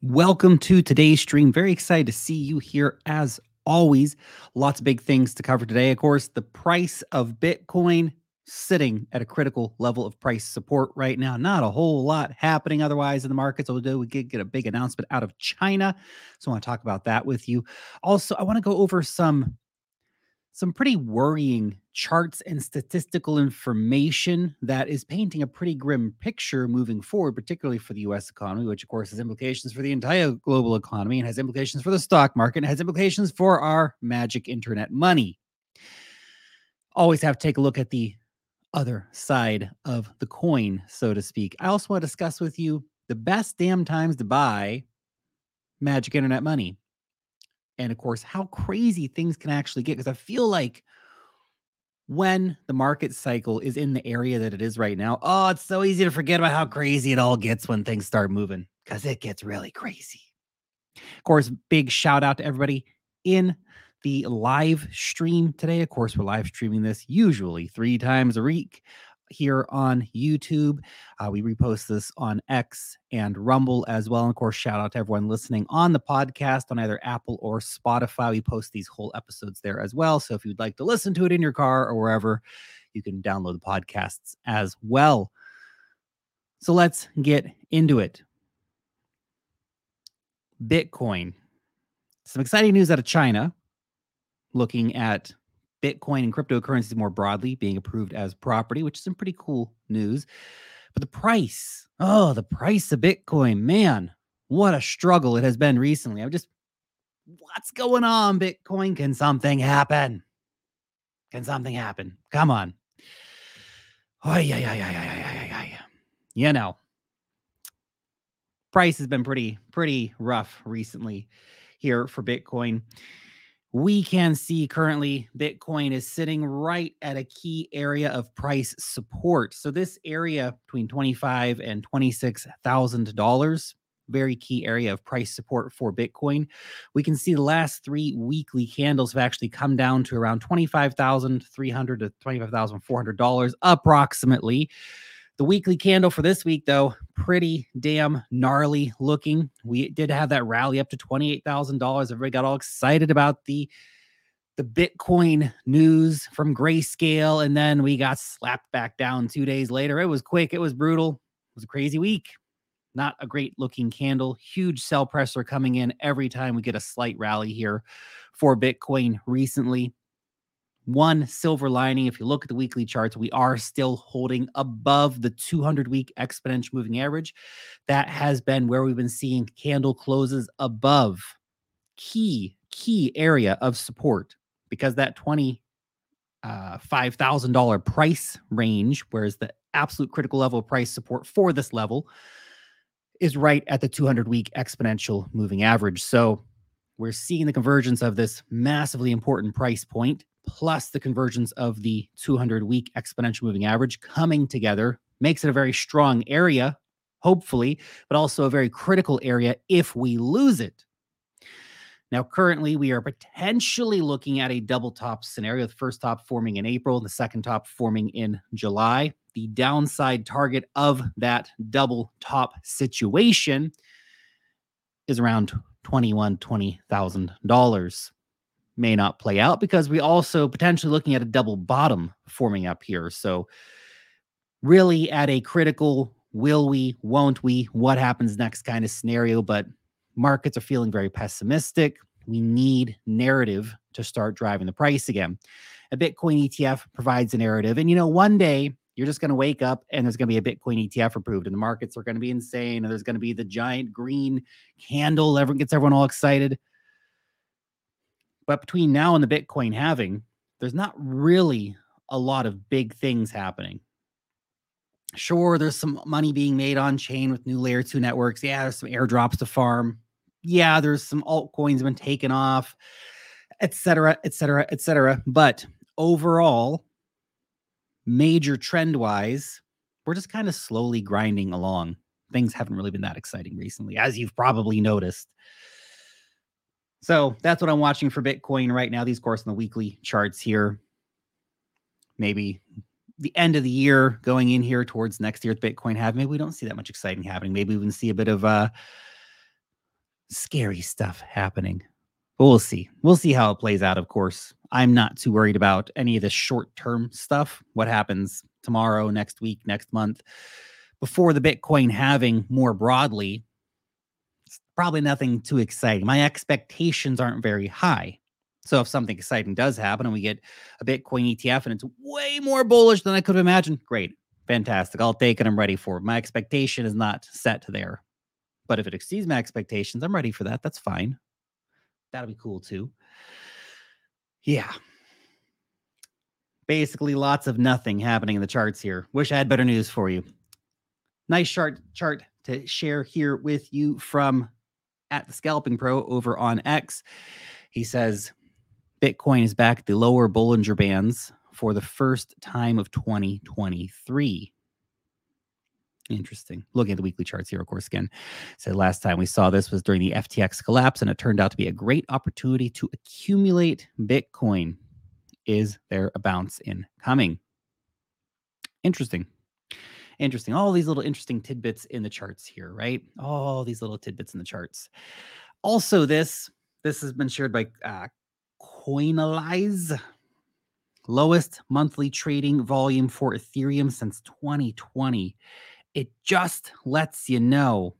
Welcome to today's stream. Very excited to see you here as always. Lots of big things to cover today. Of course, the price of Bitcoin sitting at a critical level of price support right now. Not a whole lot happening otherwise in the markets, although we did get a big announcement out of China. So I want to talk about that with you. Also, I want to go over some some pretty worrying charts and statistical information that is painting a pretty grim picture moving forward, particularly for the US economy, which of course has implications for the entire global economy and has implications for the stock market and has implications for our magic internet money. Always have to take a look at the other side of the coin, so to speak. I also want to discuss with you the best damn times to buy magic internet money and of course how crazy things can actually get because i feel like when the market cycle is in the area that it is right now oh it's so easy to forget about how crazy it all gets when things start moving because it gets really crazy. Of course big shout out to everybody in the live stream today. Of course we're live streaming this usually three times a week here on YouTube. Uh, we repost this on X and Rumble as well. And of course, shout out to everyone listening on the podcast on either Apple or Spotify. We post these whole episodes there as well. So if you'd like to listen to it in your car or wherever, you can download the podcasts as well. So let's get into it. Bitcoin. Some exciting news out of China looking at Bitcoin and cryptocurrencies more broadly being approved as property, which is some pretty cool news. But the price, oh, the price of Bitcoin, man, what a struggle it has been recently. I'm just, what's going on, Bitcoin? Can something happen? Can something happen? Come on. Oh, yeah, yeah, yeah, yeah, yeah, yeah, yeah. yeah. You know, price has been pretty, pretty rough recently here for Bitcoin we can see currently Bitcoin is sitting right at a key area of price support. So this area between twenty-five and twenty-six thousand dollars, very key area of price support for Bitcoin. We can see the last three weekly candles have actually come down to around twenty-five thousand three hundred to twenty-five thousand four hundred dollars, approximately. The weekly candle for this week, though, pretty damn gnarly looking. We did have that rally up to $28,000. Everybody got all excited about the the Bitcoin news from Grayscale, and then we got slapped back down two days later. It was quick, it was brutal, it was a crazy week. Not a great looking candle. Huge sell pressure coming in every time we get a slight rally here for Bitcoin recently one silver lining if you look at the weekly charts we are still holding above the 200 week exponential moving average that has been where we've been seeing candle closes above key key area of support because that 20 uh, $5,000 price range, whereas the absolute critical level price support for this level is right at the 200 week exponential moving average. So we're seeing the convergence of this massively important price point plus the convergence of the 200 week exponential moving average coming together makes it a very strong area, hopefully, but also a very critical area if we lose it. Now, currently, we are potentially looking at a double top scenario, the first top forming in April, and the second top forming in July. The downside target of that double top situation is around $21, $20,000 may not play out because we also potentially looking at a double bottom forming up here. So really at a critical will we, won't we, what happens next kind of scenario, but markets are feeling very pessimistic. We need narrative to start driving the price again. A Bitcoin ETF provides a narrative. And you know, one day you're just going to wake up and there's going to be a Bitcoin ETF approved, and the markets are going to be insane, and there's going to be the giant green candle. Everyone gets everyone all excited. But between now and the Bitcoin halving, there's not really a lot of big things happening. Sure, there's some money being made on chain with new layer two networks. Yeah, there's some airdrops to farm. Yeah, there's some altcoins been taken off, et cetera, et cetera, et cetera. But overall, major trend wise, we're just kind of slowly grinding along. Things haven't really been that exciting recently, as you've probably noticed. So that's what I'm watching for Bitcoin right now. These, of course, in the weekly charts here. Maybe the end of the year going in here towards next year's Bitcoin have. Maybe we don't see that much exciting happening. Maybe we even see a bit of uh scary stuff happening. But we'll see. We'll see how it plays out, of course. I'm not too worried about any of the short term stuff, what happens tomorrow, next week, next month. Before the Bitcoin halving more broadly, it's probably nothing too exciting. My expectations aren't very high. So if something exciting does happen and we get a Bitcoin ETF and it's way more bullish than I could have imagined, great, fantastic. I'll take it. I'm ready for it. My expectation is not set there. But if it exceeds my expectations, I'm ready for that. That's fine. That'll be cool too. Yeah. Basically, lots of nothing happening in the charts here. Wish I had better news for you. Nice chart chart to share here with you from at the Scalping Pro over on X. He says Bitcoin is back at the lower Bollinger Bands for the first time of 2023. Interesting. Looking at the weekly charts here, of course, again, said last time we saw this was during the FTX collapse, and it turned out to be a great opportunity to accumulate Bitcoin. Is there a bounce in coming? Interesting. Interesting. All these little interesting tidbits in the charts here, right? All these little tidbits in the charts. Also, this this has been shared by uh, Coinalyze. Lowest monthly trading volume for Ethereum since 2020 it just lets you know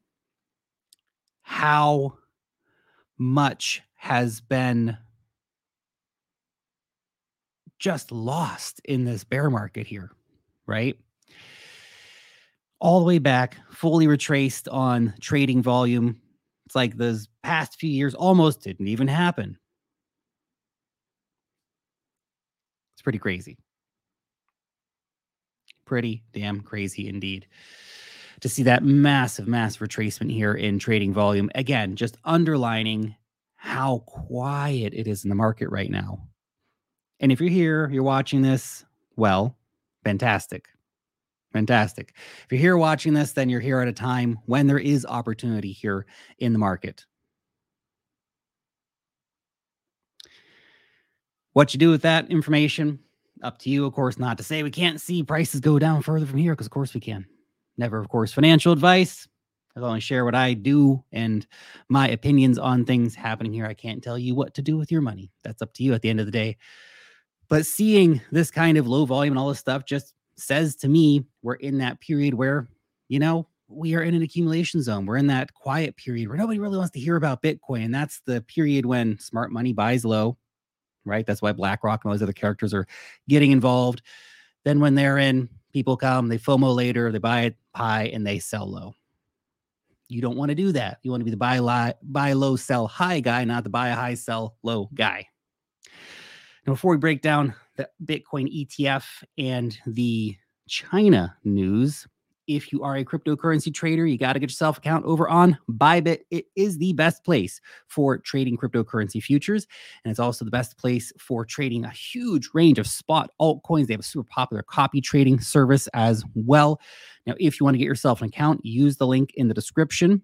how much has been just lost in this bear market here, right? All the way back, fully retraced on trading volume. It's like those past few years almost didn't even happen. It's pretty crazy. Pretty damn crazy indeed to see that massive, massive retracement here in trading volume. Again, just underlining how quiet it is in the market right now. And if you're here, you're watching this, well, fantastic. Fantastic. If you're here watching this, then you're here at a time when there is opportunity here in the market. What you do with that information, up to you, of course, not to say we can't see prices go down further from here, because of course we can. Never, of course, financial advice. I only share what I do and my opinions on things happening here. I can't tell you what to do with your money. That's up to you at the end of the day. But seeing this kind of low volume and all this stuff just says to me we're in that period where, you know, we are in an accumulation zone. We're in that quiet period where nobody really wants to hear about Bitcoin. And that's the period when smart money buys low, right? That's why BlackRock and all those other characters are getting involved. Then when they're in people come, they FOMO later, they buy it high, and they sell low. You don't want to do that. You want to be the buy, li- buy low, sell high guy, not the buy high, sell low guy. Now, before we break down the Bitcoin ETF and the China news, if you are a cryptocurrency trader, you got to get yourself an account over on Bybit. It is the best place for trading cryptocurrency futures. And it's also the best place for trading a huge range of spot altcoins. They have a super popular copy trading service as well. Now, if you want to get yourself an account, use the link in the description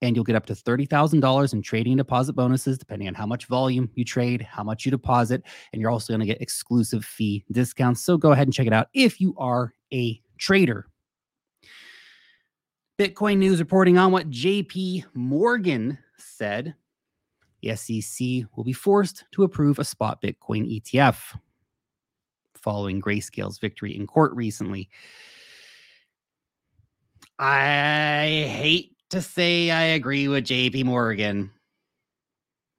and you'll get up to $30,000 in trading deposit bonuses, depending on how much volume you trade, how much you deposit, and you're also going to get exclusive fee discounts. So go ahead and check it out if you are a trader. Bitcoin News reporting on what JP Morgan said. The SEC will be forced to approve a spot Bitcoin ETF following Grayscale's victory in court recently. I hate to say I agree with JP Morgan,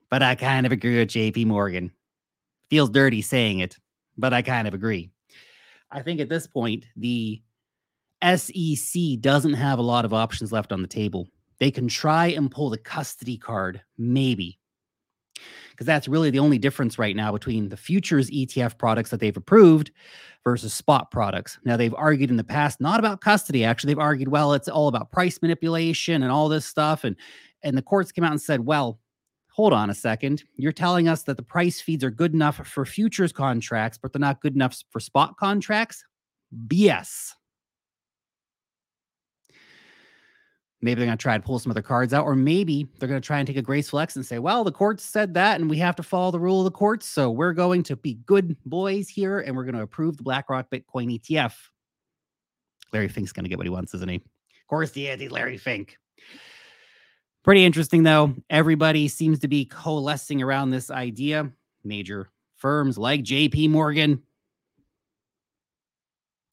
but I kind of agree with JP Morgan. Feels dirty saying it, but I kind of agree. I think at this point, the SEC doesn't have a lot of options left on the table. They can try and pull the custody card, maybe. Because that's really the only difference right now between the futures ETF products that they've approved versus spot products. Now, they've argued in the past not about custody. Actually, they've argued, well, it's all about price manipulation and all this stuff. And, and the courts came out and said, well, hold on a second. You're telling us that the price feeds are good enough for futures contracts, but they're not good enough for spot contracts? BS. Maybe they're going to try to pull some other cards out, or maybe they're going to try and take a graceful exit and say, well, the courts said that, and we have to follow the rule of the courts. So we're going to be good boys here, and we're going to approve the BlackRock Bitcoin ETF. Larry Fink's going to get what he wants, isn't he? Of course, he is. He's Larry Fink. Pretty interesting, though. Everybody seems to be coalescing around this idea. Major firms like JP Morgan.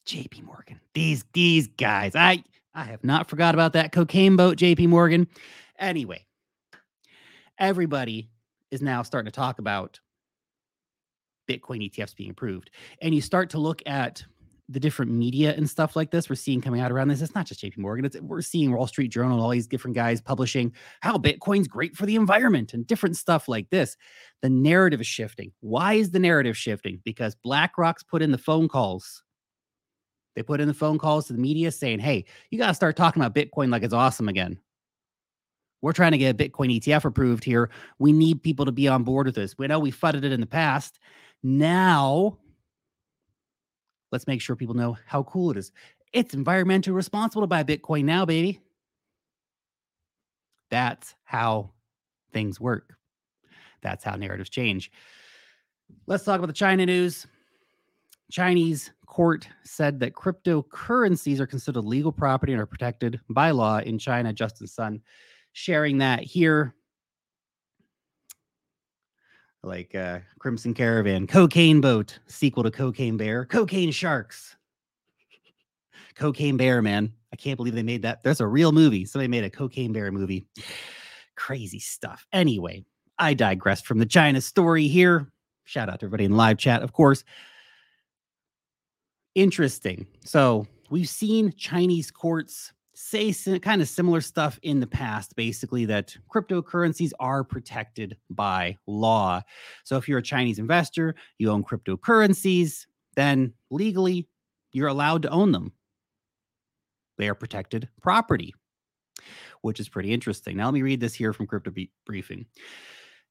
JP Morgan. These these guys. I I have not forgot about that cocaine boat, JP Morgan. Anyway, everybody is now starting to talk about Bitcoin ETFs being approved. And you start to look at the different media and stuff like this we're seeing coming out around this. It's not just JP Morgan. It's we're seeing Wall Street Journal and all these different guys publishing how Bitcoin's great for the environment and different stuff like this. The narrative is shifting. Why is the narrative shifting? Because BlackRock's put in the phone calls. They put in the phone calls to the media saying, hey, you got to start talking about Bitcoin like it's awesome again. We're trying to get a Bitcoin ETF approved here. We need people to be on board with this. We know we fudded it in the past. Now let's make sure people know how cool it is. It's environmentally responsible to buy Bitcoin now, baby. That's how things work. That's how narratives change. Let's talk about the China news. Chinese court said that cryptocurrencies are considered legal property and are protected by law in China. Justin Sun sharing that here like uh, Crimson Caravan, Cocaine Boat, sequel to Cocaine Bear, Cocaine Sharks, Cocaine Bear, man. I can't believe they made that. There's a real movie. Somebody made a Cocaine Bear movie. Crazy stuff. Anyway, I digressed from the China story here. Shout out to everybody in live chat, of course. Interesting. So we've seen Chinese courts say kind of similar stuff in the past, basically, that cryptocurrencies are protected by law. So if you're a Chinese investor, you own cryptocurrencies, then legally you're allowed to own them. They are protected property, which is pretty interesting. Now, let me read this here from Crypto Briefing.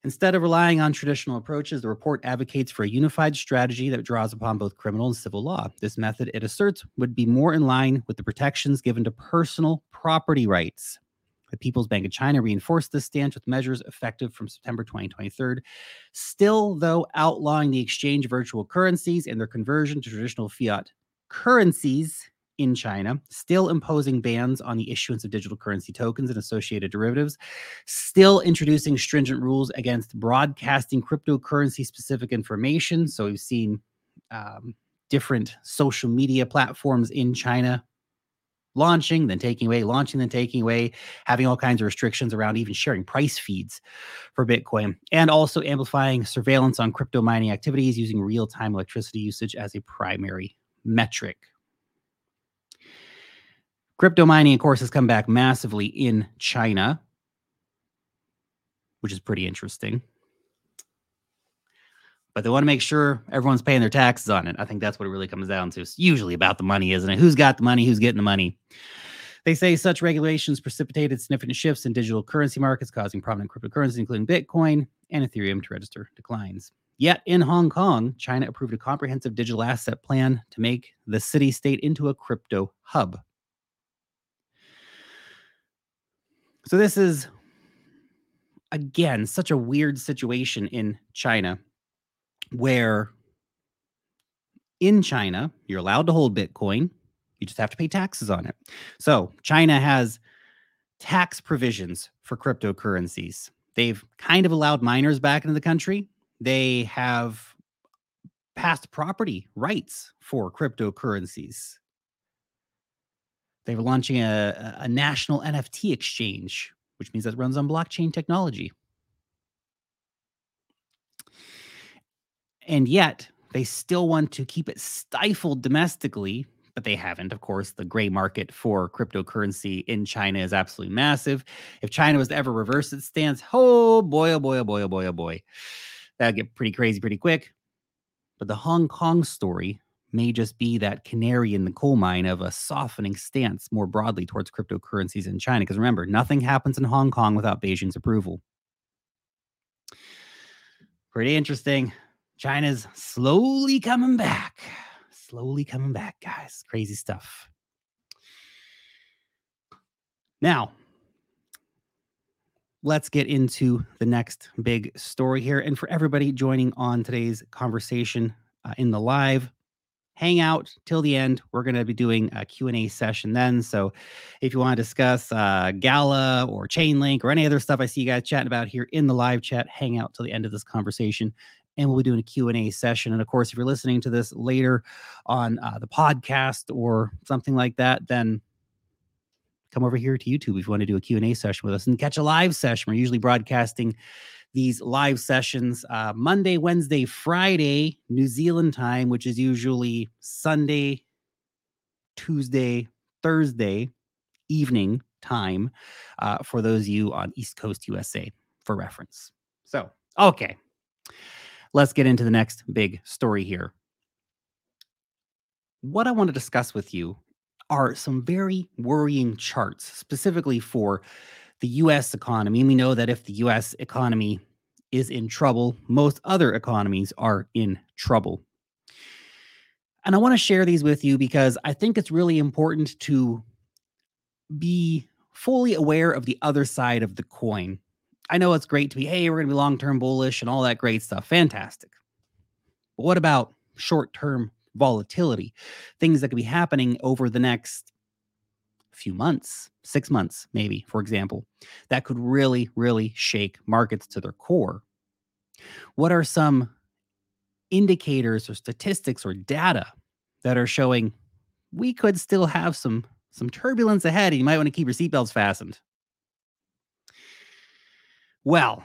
Instead of relying on traditional approaches, the report advocates for a unified strategy that draws upon both criminal and civil law. This method, it asserts, would be more in line with the protections given to personal property rights. The People's Bank of China reinforced this stance with measures effective from September 2023, still, though, outlawing the exchange of virtual currencies and their conversion to traditional fiat currencies in China, still imposing bans on the issuance of digital currency tokens and associated derivatives, still introducing stringent rules against broadcasting cryptocurrency specific information. So we've seen um, different social media platforms in China launching, then taking away, launching, then taking away, having all kinds of restrictions around even sharing price feeds for Bitcoin, and also amplifying surveillance on crypto mining activities using real time electricity usage as a primary metric. Crypto mining, of course, has come back massively in China, which is pretty interesting. But they want to make sure everyone's paying their taxes on it. I think that's what it really comes down to. It's usually about the money, isn't it? Who's got the money? Who's getting the money? They say such regulations precipitated significant shifts in digital currency markets, causing prominent cryptocurrencies, including Bitcoin and Ethereum, to register declines. Yet in Hong Kong, China approved a comprehensive digital asset plan to make the city state into a crypto hub. So this is again such a weird situation in China where in China you're allowed to hold Bitcoin, you just have to pay taxes on it. So China has tax provisions for cryptocurrencies. They've kind of allowed miners back into the country. They have passed property rights for cryptocurrencies. They're launching a, a national NFT exchange, which means that runs on blockchain technology. And yet, they still want to keep it stifled domestically, but they haven't. Of course, the gray market for cryptocurrency in China is absolutely massive. If China was to ever reverse its stance, oh boy, oh boy, oh boy, oh boy, oh boy, that'd get pretty crazy pretty quick. But the Hong Kong story may just be that canary in the coal mine of a softening stance more broadly towards cryptocurrencies in China. Because remember, nothing happens in Hong Kong without Beijing's approval. Pretty interesting. China's slowly coming back. Slowly coming back, guys. Crazy stuff. Now, let's get into the next big story here. And for everybody joining on today's conversation uh, in the live, hang out till the end. We're going to be doing a Q&A session then. So if you want to discuss uh, Gala or Chainlink or any other stuff I see you guys chatting about here in the live chat, hang out till the end of this conversation and we'll be doing a q&a session and of course if you're listening to this later on uh, the podcast or something like that then come over here to youtube if you want to do a q&a session with us and catch a live session we're usually broadcasting these live sessions uh, Monday, Wednesday, Friday, New Zealand time, which is usually Sunday, Tuesday, Thursday evening time uh, for those of you on East Coast USA for reference. So, okay, let's get into the next big story here. What I want to discuss with you are some very worrying charts, specifically for the US economy. And we know that if the US economy is in trouble, most other economies are in trouble. And I want to share these with you because I think it's really important to be fully aware of the other side of the coin. I know it's great to be, hey, we're going to be long term bullish and all that great stuff. Fantastic. But what about short term volatility? Things that could be happening over the next few months, six months, maybe, for example, that could really, really shake markets to their core. What are some indicators or statistics or data that are showing we could still have some some turbulence ahead and you might want to keep your seatbelts fastened? Well,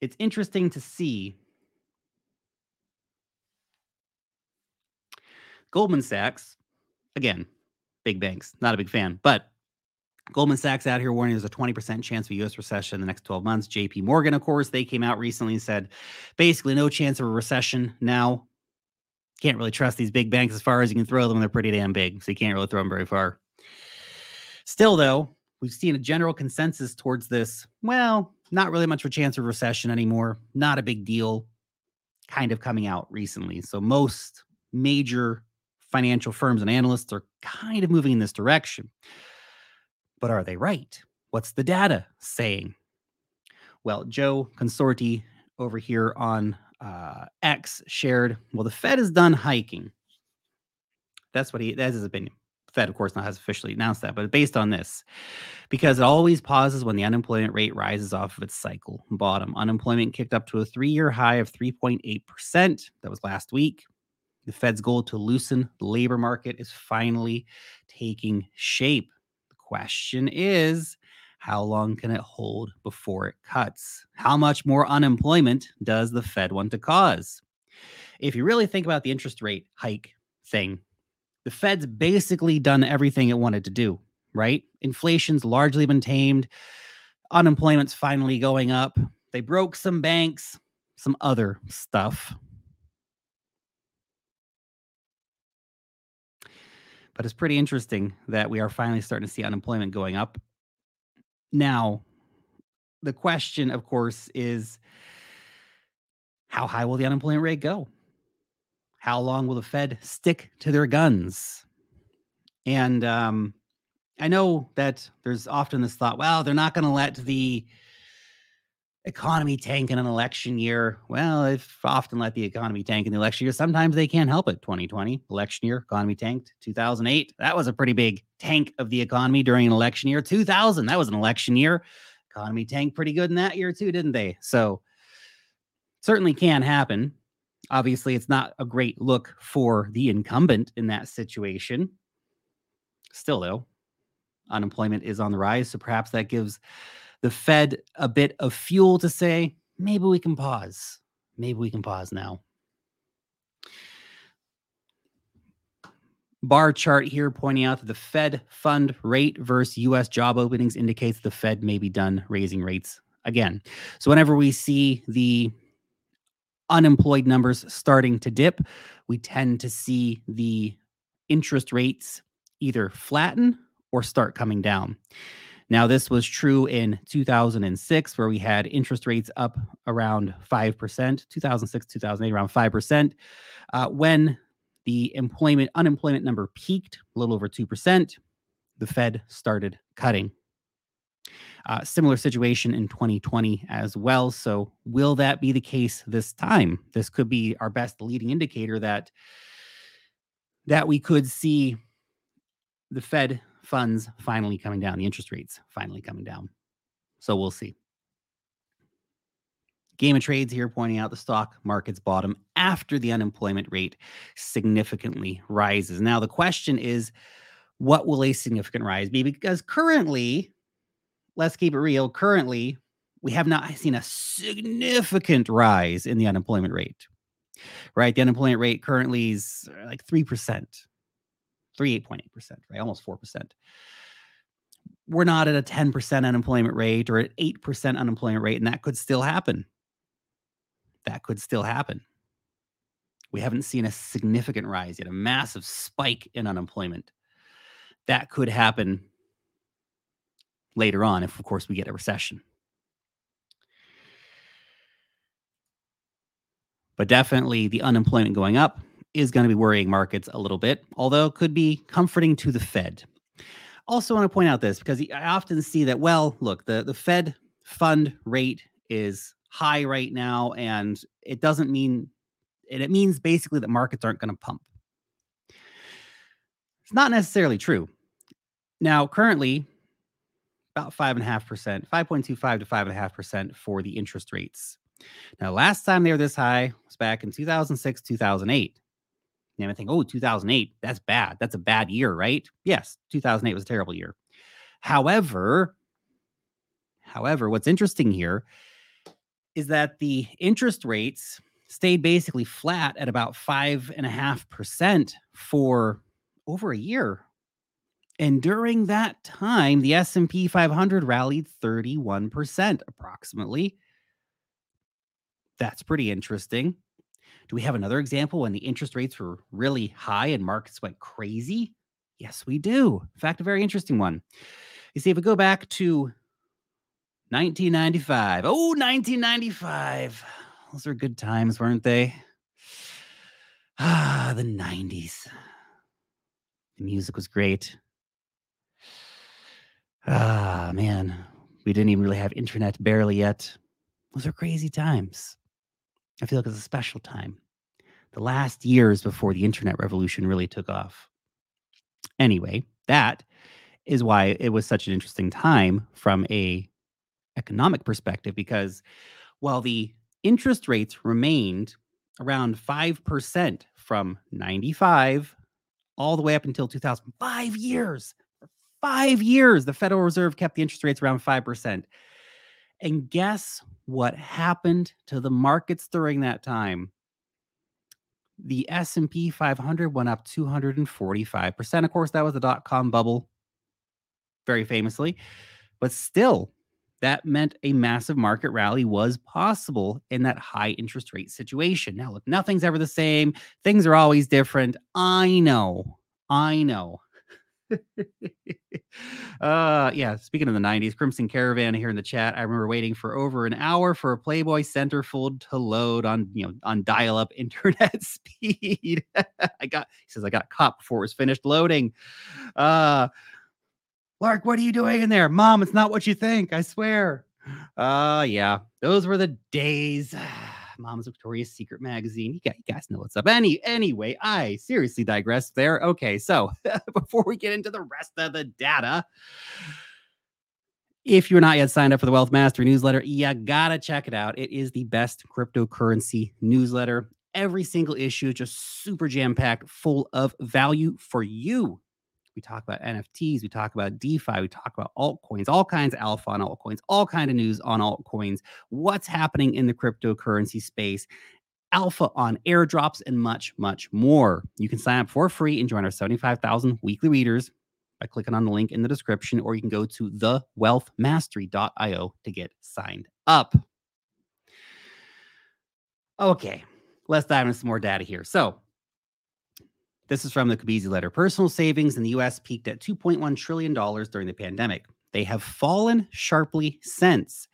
it's interesting to see Goldman Sachs, again, big banks. Not a big fan, but Goldman Sachs out here warning there's a 20% chance of a US recession in the next 12 months. JP Morgan, of course, they came out recently and said basically no chance of a recession now. Can't really trust these big banks as far as you can throw them. They're pretty damn big, so you can't really throw them very far. Still, though, we've seen a general consensus towards this. Well, not really much of a chance of recession anymore. Not a big deal, kind of coming out recently. So most major financial firms and analysts are kind of moving in this direction. But are they right? What's the data saying? Well, Joe Consorti over here on uh, X shared, well, the Fed is done hiking. That's what he, that's his opinion. Fed, of course, not has officially announced that, but based on this, because it always pauses when the unemployment rate rises off of its cycle bottom. Unemployment kicked up to a three year high of 3.8%. That was last week. The Fed's goal to loosen the labor market is finally taking shape. The question is how long can it hold before it cuts? How much more unemployment does the Fed want to cause? If you really think about the interest rate hike thing, the Fed's basically done everything it wanted to do, right? Inflation's largely been tamed. Unemployment's finally going up. They broke some banks, some other stuff. But it's pretty interesting that we are finally starting to see unemployment going up. Now, the question, of course, is how high will the unemployment rate go? How long will the Fed stick to their guns? And um, I know that there's often this thought, well, they're not going to let the economy tank in an election year. Well, I've often let the economy tank in the election year. Sometimes they can't help it. 2020 election year, economy tanked. 2008, that was a pretty big tank of the economy during an election year. 2000, that was an election year. Economy tanked pretty good in that year too, didn't they? So certainly can happen. Obviously, it's not a great look for the incumbent in that situation. Still, though, unemployment is on the rise. So perhaps that gives the Fed a bit of fuel to say, maybe we can pause. Maybe we can pause now. Barchart here pointing out that the Fed fund rate versus US job openings indicates the Fed may be done raising rates again. So, whenever we see the unemployed numbers starting to dip, we tend to see the interest rates either flatten or start coming down. Now, this was true in 2006, where we had interest rates up around 5%, 2006, 2008, around 5%. Uh, when the employment unemployment number peaked a little over 2%, the Fed started cutting. Uh, similar situation in 2020 as well. So, will that be the case this time? This could be our best leading indicator that that we could see the Fed funds finally coming down, the interest rates finally coming down. So we'll see. Game of Trades here pointing out the stock market's bottom after the unemployment rate significantly rises. Now, the question is, what will a significant rise be? Because currently, let's keep it real, currently, we have not seen a significant rise in the unemployment rate, right? The unemployment rate currently is uh, like 3%, 3.8%, right? Almost 4% we're not at a 10% unemployment rate or at 8% unemployment rate, and that could still happen that could still happen. We haven't seen a significant rise yet, a massive spike in unemployment. That could happen later on if, of course, we get a recession. But definitely the unemployment going up is going to be worrying markets a little bit, although it could be comforting to the Fed. Also, want to point out this because I often see that, well, look, the, the Fed fund rate is high right now, and it doesn't mean and it means basically that markets aren't going to pump. It's not necessarily true. Now, currently, about five and a half percent, 5.25 to five and a half percent for the interest rates. Now, last time they were this high was back in 2006, 2008. And I think, oh, 2008, that's bad. That's a bad year, right? Yes, 2008 was a terrible year. However, however, what's interesting here is that the interest rates stayed basically flat at about five and a half percent for over a year. And during that time, the S&P 500 rallied 31% approximately. That's pretty interesting. Do we have another example when the interest rates were really high and markets went crazy? Yes, we do. In fact, a very interesting one. You see, if we go back to 1995. Oh, 1995. Those are good times, weren't they? Ah, the 90s. The music was great. Ah, man. We didn't even really have internet barely yet. Those are crazy times. I feel like it's a special time. The last years before the internet revolution really took off. Anyway, that is why it was such an interesting time from a economic perspective because while the interest rates remained around 5% from 95 all the way up until 2005 years five years the federal reserve kept the interest rates around 5% and guess what happened to the markets during that time the s&p 500 went up 245% of course that was the dot-com bubble very famously but still that meant a massive market rally was possible in that high interest rate situation. Now, look, nothing's ever the same. Things are always different. I know. I know. uh yeah speaking of the 90s crimson caravan here in the chat i remember waiting for over an hour for a playboy centerfold to load on you know on dial-up internet speed i got he says i got caught before it was finished loading uh Lark, what are you doing in there? Mom, it's not what you think. I swear. Uh yeah. Those were the days. Mom's Victoria's Secret magazine. You guys know what's up. Any anyway, I seriously digress there. Okay, so before we get into the rest of the data, if you're not yet signed up for the Wealth Mastery newsletter, you gotta check it out. It is the best cryptocurrency newsletter. Every single issue just super jam packed, full of value for you. We talk about NFTs, we talk about DeFi, we talk about altcoins, all kinds of alpha on altcoins, all kind of news on altcoins, what's happening in the cryptocurrency space, alpha on airdrops, and much, much more. You can sign up for free and join our 75,000 weekly readers by clicking on the link in the description, or you can go to thewealthmastery.io to get signed up. Okay, let's dive into some more data here. So, this is from the Kobeissi letter. Personal savings in the US peaked at $2.1 trillion during the pandemic. They have fallen sharply since.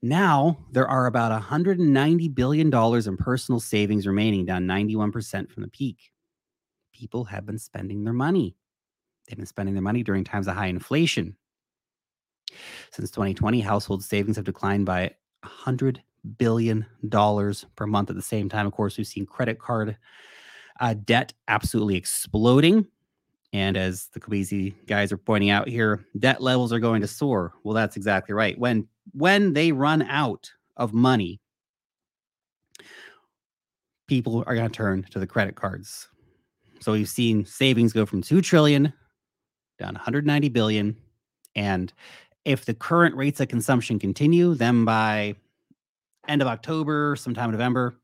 Now there are about $190 billion in personal savings remaining, down 91% from the peak. People have been spending their money. They've been spending their money during times of high inflation. Since 2020, household savings have declined by $100 billion per month. At the same time, of course, we've seen credit card uh, debt absolutely exploding. And as the Kobeissi guys are pointing out here, debt levels are going to soar. Well, that's exactly right. When when they run out of money, people are going to turn to the credit cards. So we've seen savings go from 2 trillion down 190 billion and if the current rates of consumption continue, then by end of October, sometime in November,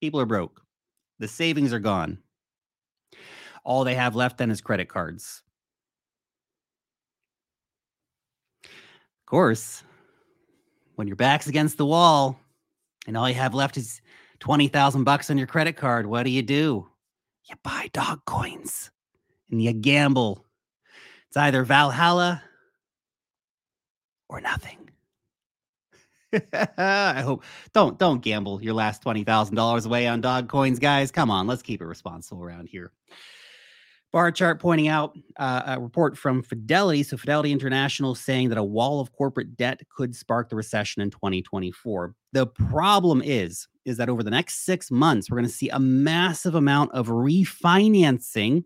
people are broke. The savings are gone. All they have left then is credit cards. Of course, when your back's against the wall and all you have left is 20,000 bucks on your credit card, what do you do? You buy dog coins and you gamble. It's either Valhalla or nothing. I hope don't don't gamble your last twenty thousand dollars away on dog coins, guys. Come on, let's keep it responsible around here. Barchart pointing out uh, a report from Fidelity. So Fidelity International saying that a wall of corporate debt could spark the recession in 2024. The problem is is that over the next six months, we're going to see a massive amount of refinancing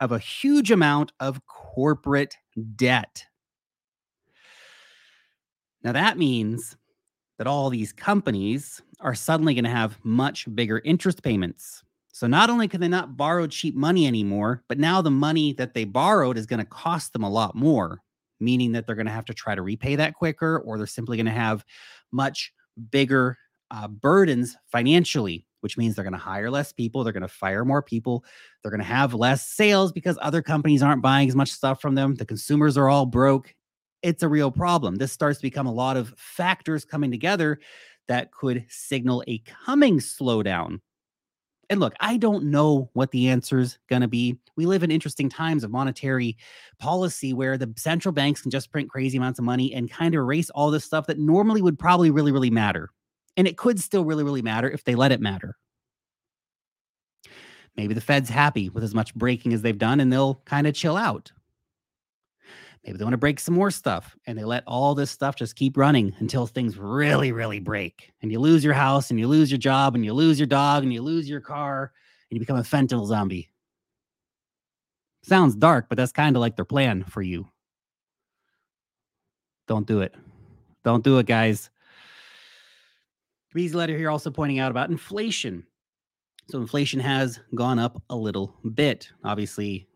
of a huge amount of corporate debt. Now that means that all these companies are suddenly going to have much bigger interest payments. So not only can they not borrow cheap money anymore, but now the money that they borrowed is going to cost them a lot more, meaning that they're going to have to try to repay that quicker, or they're simply going to have much bigger uh, burdens financially, which means they're going to hire less people, they're going to fire more people, they're going to have less sales because other companies aren't buying as much stuff from them. The consumers are all broke, it's a real problem. This starts to become a lot of factors coming together that could signal a coming slowdown. And look, I don't know what the answer is going to be. We live in interesting times of monetary policy where the central banks can just print crazy amounts of money and kind of erase all this stuff that normally would probably really, really matter. And it could still really, really matter if they let it matter. Maybe the Fed's happy with as much breaking as they've done and they'll kind of chill out. Maybe they want to break some more stuff and they let all this stuff just keep running until things really, really break. And you lose your house and you lose your job and you lose your dog and you lose your car and you become a fentanyl zombie. Sounds dark, but that's kind of like their plan for you. Don't do it. Don't do it, guys. Reed's letter here also pointing out about inflation. So inflation has gone up a little bit. Obviously,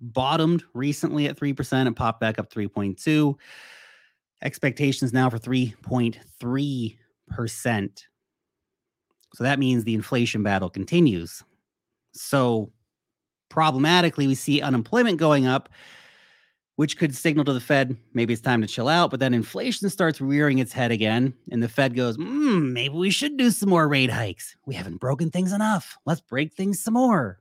bottomed recently at 3% and popped back up 3.2. Expectations now for 3.3%. So that means the inflation battle continues. So problematically, we see unemployment going up, which could signal to the Fed maybe it's time to chill out. But then inflation starts rearing its head again, and the Fed goes, mm, maybe we should do some more rate hikes. We haven't broken things enough. Let's break things some more.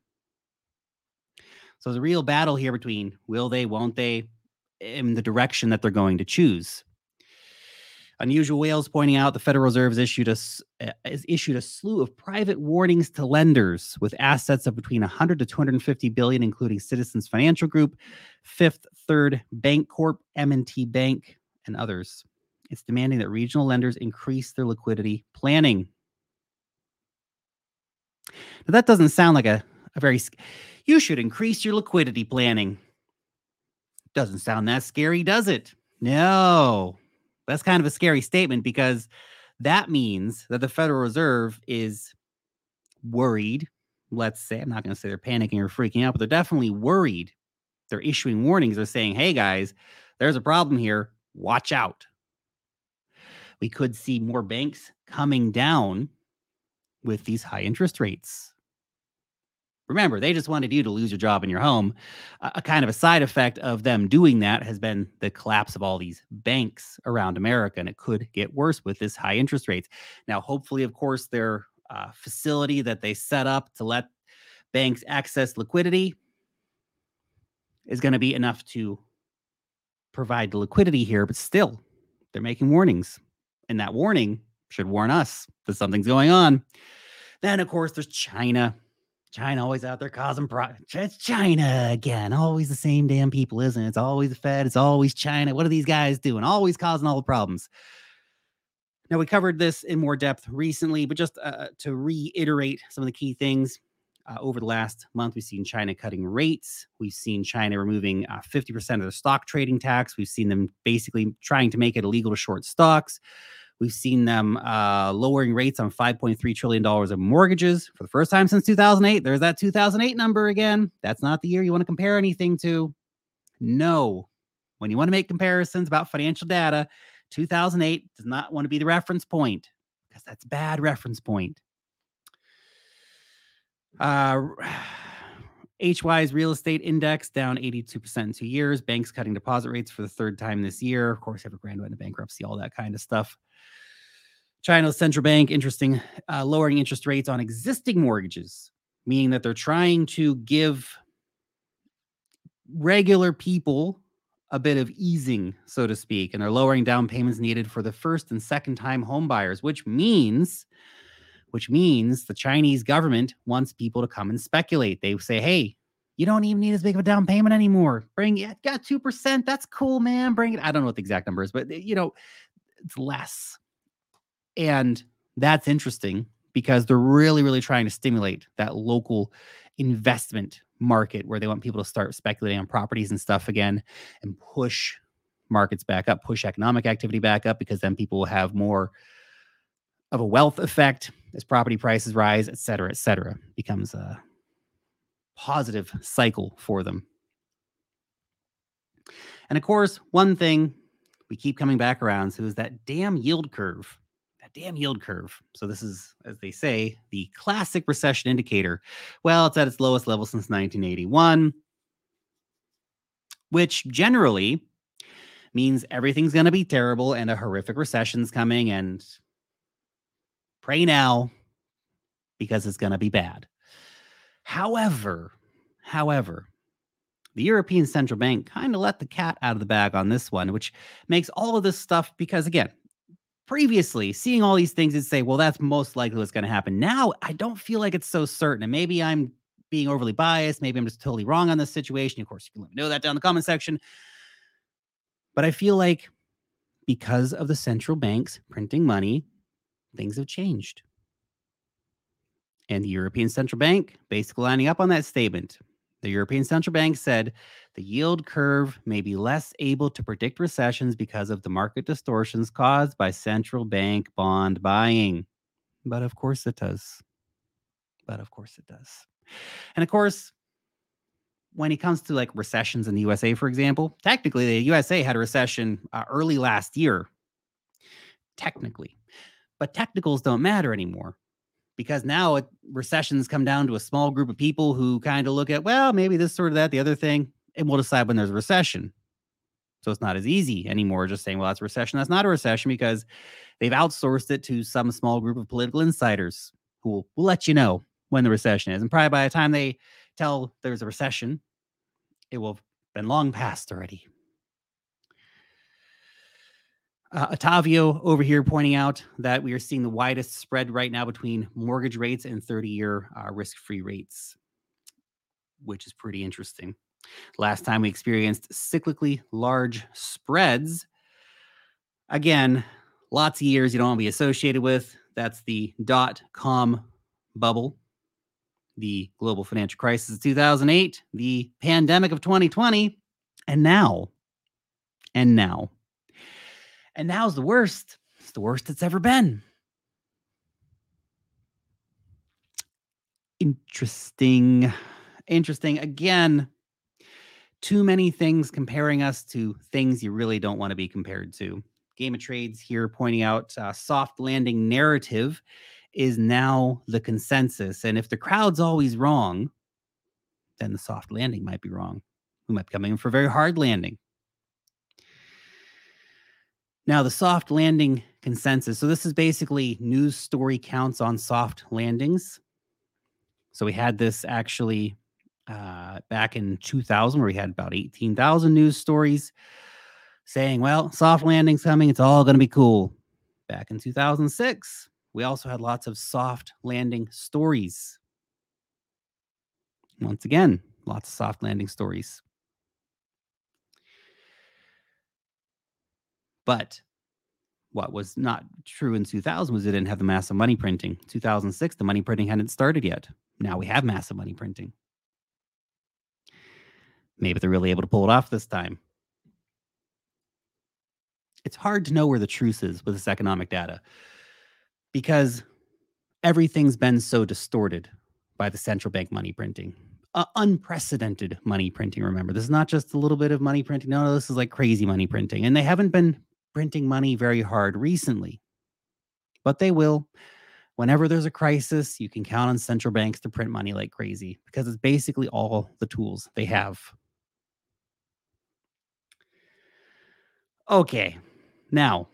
So there's a real battle here between will they, won't they, in the direction that they're going to choose. Unusual Whales pointing out the Federal Reserve has issued a, uh, has issued a slew of private warnings to lenders with assets of between 100 to 250 billion, including Citizens Financial Group, Fifth Third Bancorp, M&T Bank, and others. It's demanding that regional lenders increase their liquidity planning. Now, that doesn't sound like a, a very you should increase your liquidity planning. Doesn't sound that scary, does it? No. That's kind of a scary statement because that means that the Federal Reserve is worried. Let's say, I'm not going to say they're panicking or freaking out, but they're definitely worried. They're issuing warnings. They're saying, hey, guys, there's a problem here. Watch out. We could see more banks coming down with these high interest rates. Remember, they just wanted you to lose your job in your home. A, a kind of a side effect of them doing that has been the collapse of all these banks around America, and it could get worse with this high interest rates. Now, hopefully, of course, their uh, facility that they set up to let banks access liquidity is going to be enough to provide the liquidity here, but still, they're making warnings. And that warning should warn us that something's going on. Then, of course, there's China China always out there causing problems. it's China again. Always the same damn people, isn't it? It's always the Fed. It's always China. What are these guys doing? Always causing all the problems. Now we covered this in more depth recently, but just uh, to reiterate some of the key things. Uh, over the last month, we've seen China cutting rates. We've seen China removing uh, 50% of the stock trading tax. We've seen them basically trying to make it illegal to short stocks. We've seen them uh, lowering rates on $5.3 trillion of mortgages for the first time since 2008. There's that 2008 number again. That's not the year you want to compare anything to. No. When you want to make comparisons about financial data, 2008 does not want to be the reference point because that's bad reference point. Uh, HY's real estate index down 82% in two years. Banks cutting deposit rates for the third time this year. Of course, Evergrande went into bankruptcy, all that kind of stuff. China's central bank, interesting, uh, lowering interest rates on existing mortgages, meaning that they're trying to give regular people a bit of easing, so to speak, and they're lowering down payments needed for the first and second time home buyers, which means which means the Chinese government wants people to come and speculate. They say, hey, you don't even need as big of a down payment anymore. Bring it, got 2%. That's cool, man. Bring it. I don't know what the exact number is, but eh, you know, it's less. And that's interesting because they're really, really trying to stimulate that local investment market where they want people to start speculating on properties and stuff again and push markets back up, push economic activity back up because then people will have more of a wealth effect as property prices rise, et cetera, et cetera. Becomes a positive cycle for them. And of course, one thing we keep coming back around to is that damn yield curve. That damn yield curve. So, this is, as they say, the classic recession indicator. Well, it's at its lowest level since 1981, which generally means everything's going to be terrible and a horrific recession's coming and Pray now because it's going to be bad. However, however, the European Central Bank kind of let the cat out of the bag on this one, which makes all of this stuff because, again, previously seeing all these things and say, well, that's most likely what's going to happen. Now, I don't feel like it's so certain. And maybe I'm being overly biased. Maybe I'm just totally wrong on this situation. Of course, you can let me know that down in the comment section. But I feel like because of the central banks printing money, things have changed. And the European Central Bank basically lining up on that statement. The European Central Bank said the yield curve may be less able to predict recessions because of the market distortions caused by central bank bond buying. But of course it does. But of course it does. And of course, when it comes to like recessions in the USA, for example, technically the USA had a recession uh, early last year. Technically, but technicals don't matter anymore because now it, recessions come down to a small group of people who kind of look at, well, maybe this sort of that, the other thing, and we'll decide when there's a recession. So it's not as easy anymore just saying, well, that's a recession. That's not a recession because they've outsourced it to some small group of political insiders who will, will let you know when the recession is. And probably by the time they tell there's a recession, it will have been long past already. Uh, Otavio over here pointing out that we are seeing the widest spread right now between mortgage rates and 30 year uh, risk free rates, which is pretty interesting. Last time we experienced cyclically large spreads. Again, lots of years you don't want to be associated with. That's the dot com bubble, the global financial crisis of 2008, the pandemic of 2020, and now, and now and now's the worst. It's the worst it's ever been. Interesting. Interesting. Again, too many things comparing us to things you really don't want to be compared to. Game of Trades here pointing out uh, soft landing narrative is now the consensus. And if the crowd's always wrong, then the soft landing might be wrong. We might be coming in for a very hard landing. Now, the soft landing consensus. So, this is basically news story counts on soft landings. So, we had this actually uh, back in 2000, where we had about 18,000 news stories saying, well, soft landing's coming. It's all going to be cool. Back in 2006, we also had lots of soft landing stories. Once again, lots of soft landing stories. But what was not true in 2000 was it didn't have the massive money printing. 2006, the money printing hadn't started yet. Now we have massive money printing. Maybe they're really able to pull it off this time. It's hard to know where the truth is with this economic data because everything's been so distorted by the central bank money printing. Uh, unprecedented money printing, remember. This is not just a little bit of money printing. No, no, this is like crazy money printing. And they haven't been printing money very hard recently, but they will. Whenever there's a crisis, you can count on central banks to print money like crazy because it's basically all the tools they have. Okay, now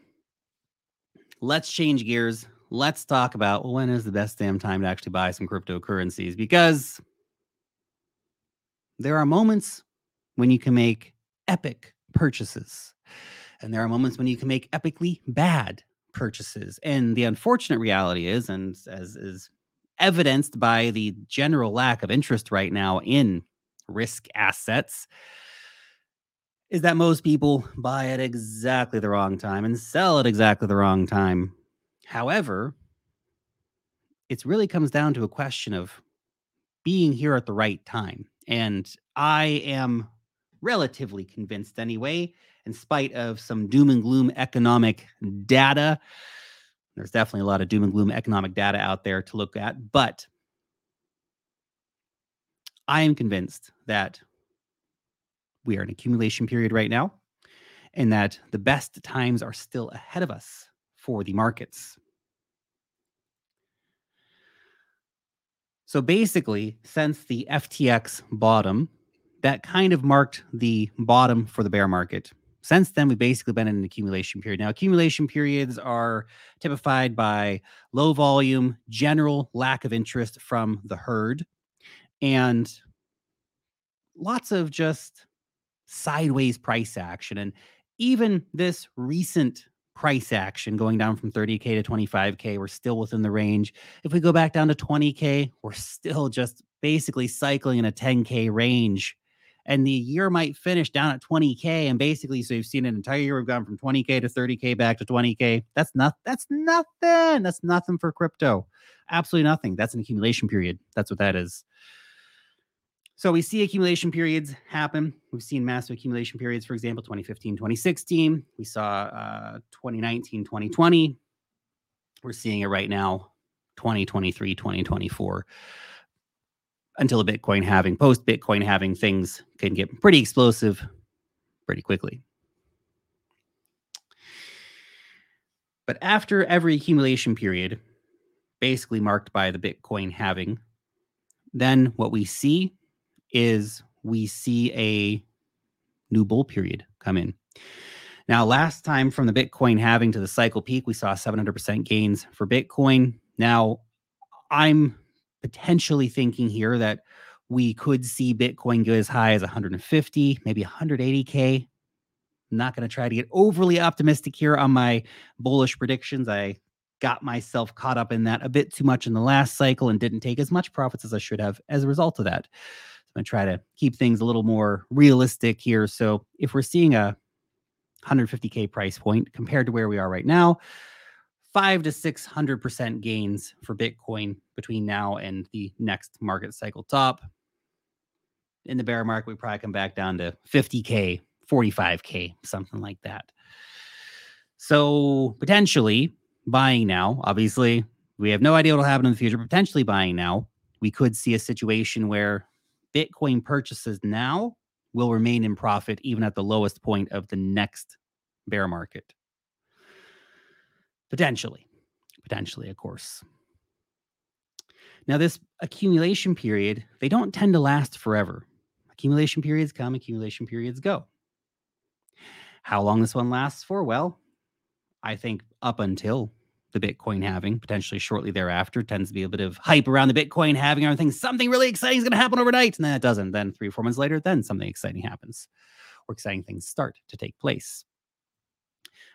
let's change gears. Let's talk about when is the best damn time to actually buy some cryptocurrencies because there are moments when you can make epic purchases. And there are moments when you can make epically bad purchases. And the unfortunate reality is, and as is evidenced by the general lack of interest right now in risk assets, is that most people buy at exactly the wrong time and sell at exactly the wrong time. However, it really comes down to a question of being here at the right time. And I am relatively convinced, anyway, in spite of some doom and gloom economic data. There's definitely a lot of doom and gloom economic data out there to look at, but I am convinced that we are in accumulation period right now and that the best times are still ahead of us for the markets. So basically, since the FTX bottom, that kind of marked the bottom for the bear market. Since then, we've basically been in an accumulation period. Now, accumulation periods are typified by low volume, general lack of interest from the herd, and lots of just sideways price action. And even this recent price action going down from 30K to 25K, we're still within the range. If we go back down to 20K, we're still just basically cycling in a 10K range and the year might finish down at 20k and basically so you've seen an entire year we've gone from 20k to 30k back to 20k that's not that's nothing. That's nothing for crypto. Absolutely nothing. That's an accumulation period. That's what that is. So we see accumulation periods happen. We've seen massive accumulation periods for example 2015 2016 we saw uh, 2019 2020 we're seeing it right now 2023 2024 until a Bitcoin halving. Post Bitcoin halving, things can get pretty explosive pretty quickly. But after every accumulation period, basically marked by the Bitcoin halving, then what we see is we see a new bull period come in. Now, last time from the Bitcoin halving to the cycle peak, we saw 700% gains for Bitcoin. Now, I'm potentially thinking here that we could see Bitcoin go as high as 150, maybe 180K. I'm not going to try to get overly optimistic here on my bullish predictions. I got myself caught up in that a bit too much in the last cycle and didn't take as much profits as I should have as a result of that. So I'm going to try to keep things a little more realistic here. So if we're seeing a 150K price point compared to where we are right now, five to 600% gains for Bitcoin between now and the next market cycle top. In the bear market, we probably come back down to 50K, 45K, something like that. So potentially buying now, obviously, we have no idea what will happen in the future. Potentially buying now, we could see a situation where Bitcoin purchases now will remain in profit even at the lowest point of the next bear market. Potentially. Potentially, of course. Now, this accumulation period, they don't tend to last forever. Accumulation periods come, accumulation periods go. How long this one lasts for? Well, I think up until the Bitcoin halving, potentially shortly thereafter, tends to be a bit of hype around the Bitcoin halving. Everything, something really exciting is going to happen overnight. And then it doesn't. Then three or four months later, then something exciting happens or exciting things start to take place.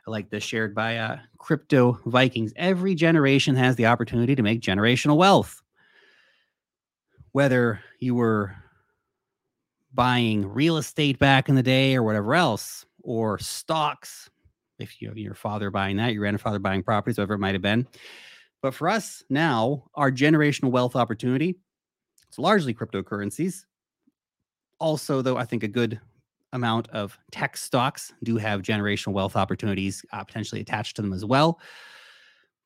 Like this shared by uh, Crypto Vikings. Every generation has the opportunity to make generational wealth. whether you were buying real estate back in the day or whatever else, or stocks, if you your father buying that, your grandfather buying properties, whatever it might have been. But for us now, our generational wealth opportunity, it's largely cryptocurrencies. Also, though, I think a good amount of tech stocks do have generational wealth opportunities uh, potentially attached to them as well.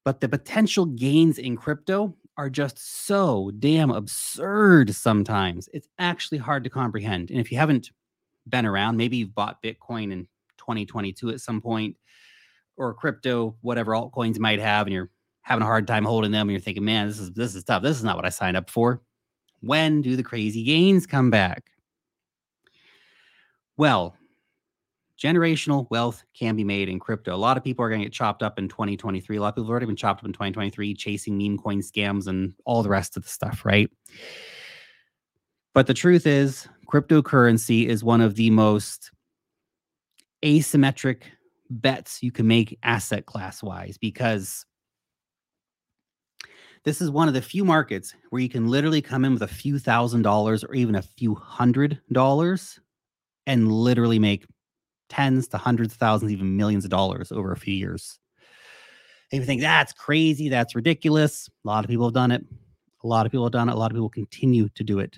But the potential gains in crypto are just so damn absurd sometimes. It's actually hard to comprehend. And if you haven't been around, maybe you've bought Bitcoin in 2022 at some point or crypto, whatever altcoins might have, and you're having a hard time holding them and you're thinking, man, this is this is tough. This is not what I signed up for. When do the crazy gains come back? Well, generational wealth can be made in crypto. A lot of people are going to get chopped up in 2023. A lot of people have already been chopped up in 2023, chasing meme coin scams and all the rest of the stuff, right? But the truth is, cryptocurrency is one of the most asymmetric bets you can make asset class wise because this is one of the few markets where you can literally come in with a few thousand dollars or even a few hundred dollars and literally make tens to hundreds of thousands, even millions of dollars over a few years. And you think that's crazy, that's ridiculous. A lot of people have done it. A lot of people have done it. A lot of people continue to do it.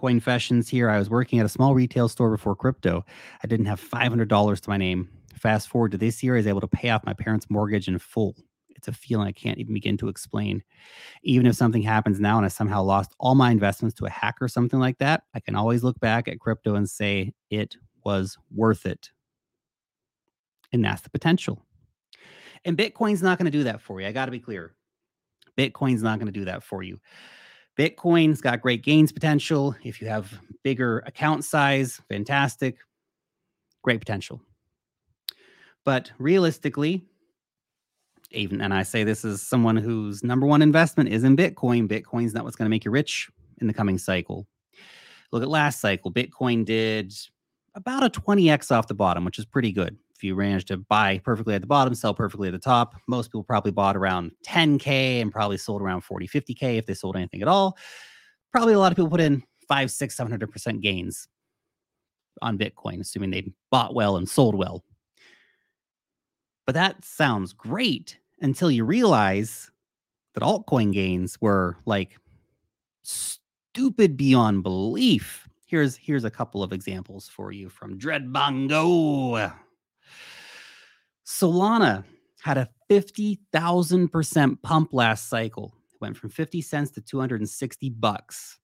Coinfessions here. I was working at a small retail store before crypto. I didn't have $500 to my name. Fast forward to this year, I was able to pay off my parents' mortgage in full it's a feeling I can't even begin to explain. Even if something happens now and I somehow lost all my investments to a hack or something like that, I can always look back at crypto and say it was worth it. And that's the potential. And Bitcoin's not going to do that for you. I got to be clear. Bitcoin's not going to do that for you. Bitcoin's got great gains potential. If you have bigger account size, fantastic, great potential. But realistically, even and I say this as someone whose number one investment is in Bitcoin. Bitcoin's not what's going to make you rich in the coming cycle. Look at last cycle. Bitcoin did about a 20x off the bottom, which is pretty good. If you managed to buy perfectly at the bottom, sell perfectly at the top, most people probably bought around 10K and probably sold around 40, 50K if they sold anything at all. Probably a lot of people put in five, six, 700% gains on Bitcoin, assuming they bought well and sold well. But that sounds great until you realize that altcoin gains were like stupid beyond belief. Here's here's a couple of examples for you from Dread Bongo. Solana had a 50,000% pump last cycle. It went from 50 cents to 260 bucks.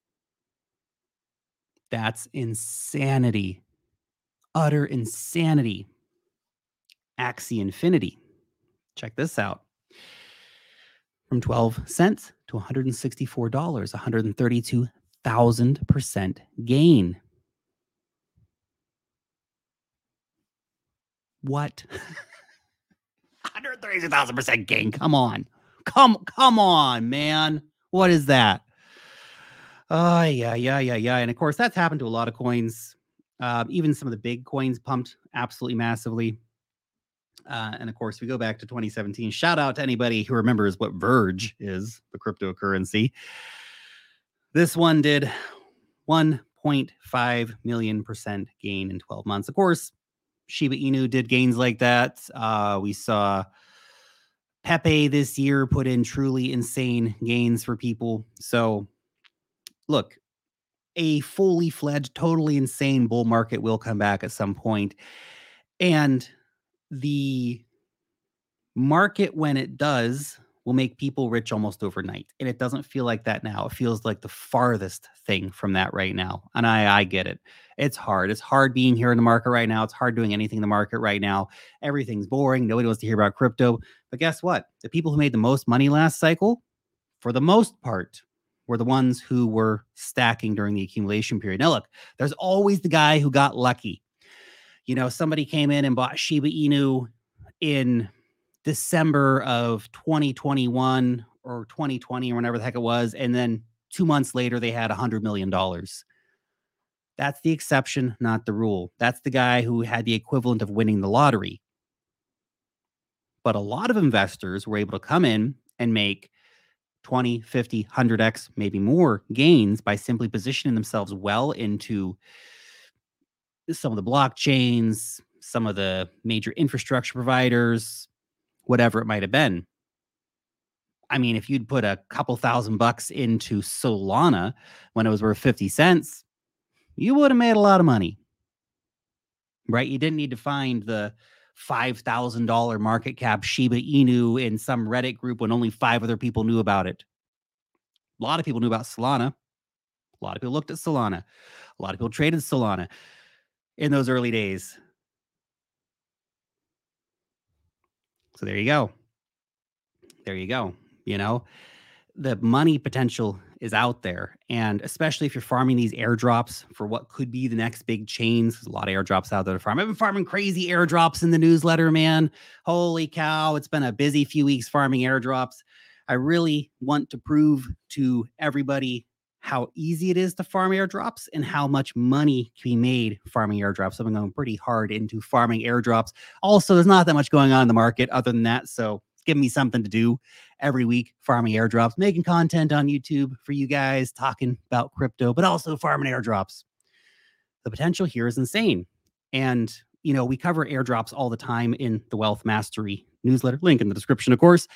That's insanity. Utter insanity. Axie Infinity. Check this out. From 12 cents to $164, 132,000% gain. What? 132,000% gain. Come on. Come come on, man. What is that? Oh, yeah, yeah, yeah, yeah. And of course, that's happened to a lot of coins. Uh, even some of the big coins pumped absolutely massively. Uh, and of course, we go back to 2017. Shout out to anybody who remembers what Verge is, the cryptocurrency. This one did 1.5 million percent gain in 12 months. Of course, Shiba Inu did gains like that. Uh, we saw Pepe this year put in truly insane gains for people. So, look, a fully fledged, totally insane bull market will come back at some point. And the market when it does will make people rich almost overnight and it doesn't feel like that now. It feels like the farthest thing from that right now and i i get it. It's hard. It's hard being here in the market right now. It's hard doing anything in the market right now. Everything's boring. Nobody wants to hear about crypto. But guess what? The people who made the most money last cycle for the most part were the ones who were stacking during the accumulation period. Now look there's always the guy who got lucky you know, somebody came in and bought Shiba Inu in December of 2021 or 2020 or whenever the heck it was. And then two months later, they had a $100 million. That's the exception, not the rule. That's the guy who had the equivalent of winning the lottery. But a lot of investors were able to come in and make 20, 50, 100x, maybe more gains by simply positioning themselves well into some of the blockchains, some of the major infrastructure providers, whatever it might have been. I mean, if you'd put a couple thousand bucks into Solana when it was worth 50 cents, you would have made a lot of money. Right? You didn't need to find the $5,000 market cap Shiba Inu in some Reddit group when only five other people knew about it. A lot of people knew about Solana. A lot of people looked at Solana. A lot of people traded Solana in those early days. So there you go. There you go. You know, the money potential is out there. And especially if you're farming these airdrops for what could be the next big chains, there's a lot of airdrops out there to farm. I've been farming crazy airdrops in the newsletter, man. Holy cow. It's been a busy few weeks farming airdrops. I really want to prove to everybody how easy it is to farm airdrops and how much money can be made farming airdrops. I've been going pretty hard into farming airdrops. Also, there's not that much going on in the market other than that. So give me something to do every week, farming airdrops, making content on YouTube for you guys, talking about crypto, but also farming airdrops. The potential here is insane. And, you know, we cover airdrops all the time in the Wealth Mastery newsletter, link in the description, of course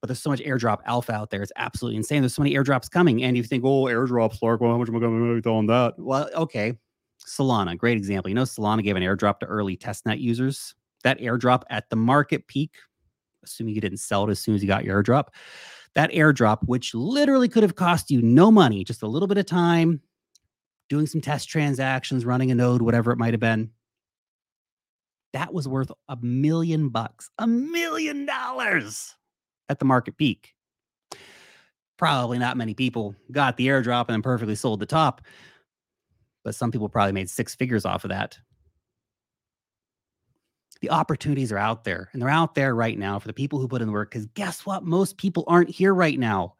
but there's so much airdrop alpha out there. It's absolutely insane. There's so many airdrops coming, and you think, oh, airdrops, Lark, well, how much am I going to make on that? Well, okay. Solana, great example. You know, Solana gave an airdrop to early testnet users. That airdrop at the market peak, assuming you didn't sell it as soon as you got your airdrop, that airdrop, which literally could have cost you no money, just a little bit of time, doing some test transactions, running a node, whatever it might have been, that was worth a million bucks, a million dollars at the market peak. Probably not many people got the airdrop and then perfectly sold the top, but some people probably made six figures off of that. The opportunities are out there and they're out there right now for the people who put in the work. Because guess what? Most people aren't here right now.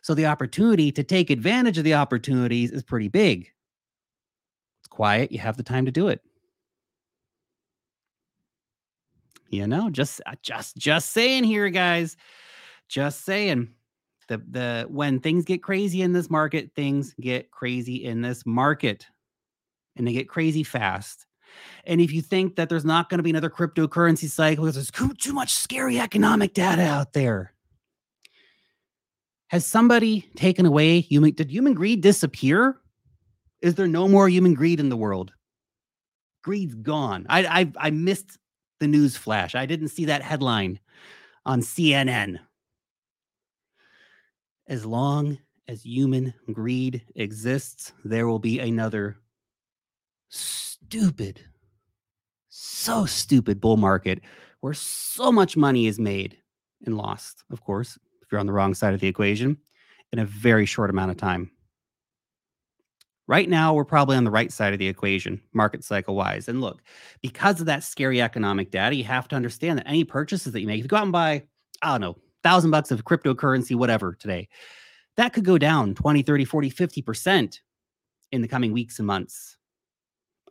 So the opportunity to take advantage of the opportunities is pretty big. It's quiet. You have the time to do it. You know, just uh, just just saying here, guys. Just saying. The the when things get crazy in this market, things get crazy in this market. And they get crazy fast. And if you think that there's not going to be another cryptocurrency cycle because there's too much scary economic data out there, has somebody taken away human? Did human greed disappear? Is there no more human greed in the world? Greed's gone. I I, I missed the news flash. I didn't see that headline on CNN as long as human greed exists, there will be another stupid, so stupid bull market where so much money is made and lost, of course, if you're on the wrong side of the equation, in a very short amount of time. Right now, we're probably on the right side of the equation, market cycle wise. And look, because of that scary economic data, you have to understand that any purchases that you make, if you go out and buy, I don't know, thousand bucks of cryptocurrency, whatever today, that could go down 20, 30, 40, 50% in the coming weeks and months.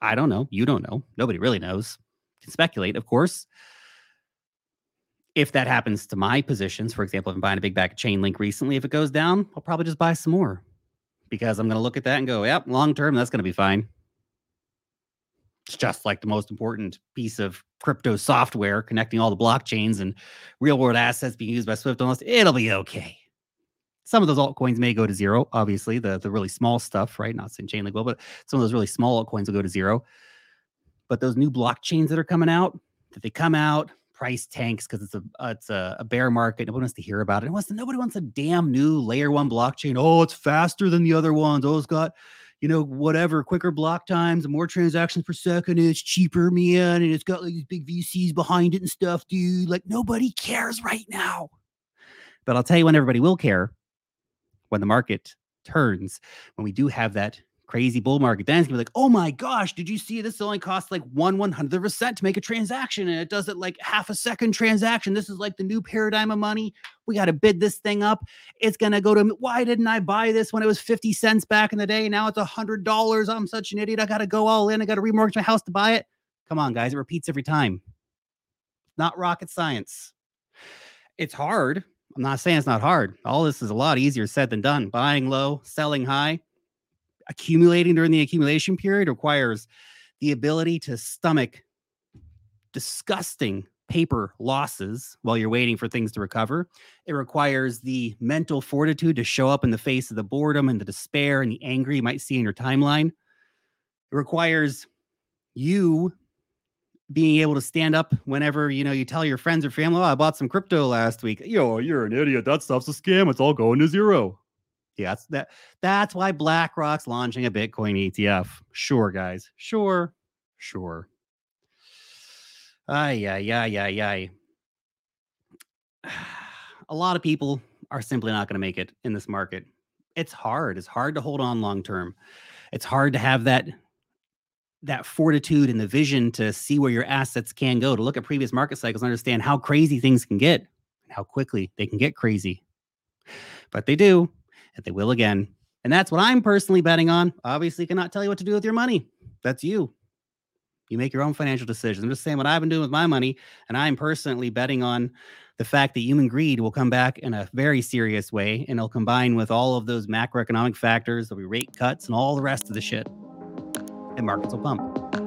I don't know. You don't know. Nobody really knows. Can speculate, of course. If that happens to my positions, for example, if I'm buying a big bag of Chainlink recently, if it goes down, I'll probably just buy some more because I'm going to look at that and go, yep, long term, that's going to be fine. It's just like the most important piece of crypto software connecting all the blockchains and real world assets being used by Swift Unless It'll be okay. Some of those altcoins may go to zero, obviously, the, the really small stuff, right? Not saying Chainlink will, but some of those really small altcoins will go to zero. But those new blockchains that are coming out, that they come out, price tanks because it's a it's a, a, bear market. Nobody wants to hear about it. Wants to, nobody wants a damn new layer one blockchain. Oh, it's faster than the other ones. Oh, it's got you know, whatever, quicker block times more transactions per second. It's cheaper, man. And it's got like these big VCs behind it and stuff, dude. Like nobody cares right now. But I'll tell you when everybody will care when the market turns, when we do have that crazy bull market, then it's gonna be like, oh my gosh, did you see this only costs like one one hundredth of a cent to make a transaction, and it does it like half a second transaction. This is like the new paradigm of money. We got to bid this thing up. It's gonna go to why didn't I buy this when it was 50 cents back in the day? Now it's a hundred dollars. I'm such an idiot. I gotta go all in. I gotta remortgage my house to buy it. Come on, guys, it repeats every time. Not rocket science. It's hard I'm not saying it's not hard. All this is a lot easier said than done. Buying low, selling high, accumulating during the accumulation period requires the ability to stomach disgusting paper losses while you're waiting for things to recover. It requires the mental fortitude to show up in the face of the boredom and the despair and the anger you might see in your timeline. It requires you being able to stand up whenever you know you tell your friends or family, "Oh, I bought some crypto last week." Yo, you're an idiot. That stuff's a scam. It's all going to zero. Yeah, that's that. That's why BlackRock's launching a Bitcoin ETF. Sure, guys. Sure, sure. Ay, ay, ay, ay, ay. A lot of people are simply not going to make it in this market. It's hard. It's hard to hold on long term. It's hard to have that that fortitude and the vision to see where your assets can go, to look at previous market cycles and understand how crazy things can get and how quickly they can get crazy. But they do, and they will again. And that's what I'm personally betting on. Obviously, cannot tell you what to do with your money. That's you. You make your own financial decisions. I'm just saying what I've been doing with my money, and I'm personally betting on the fact that human greed will come back in a very serious way, and it'll combine with all of those macroeconomic factors. There'll be rate cuts and all the rest of the shit, and markets will pump.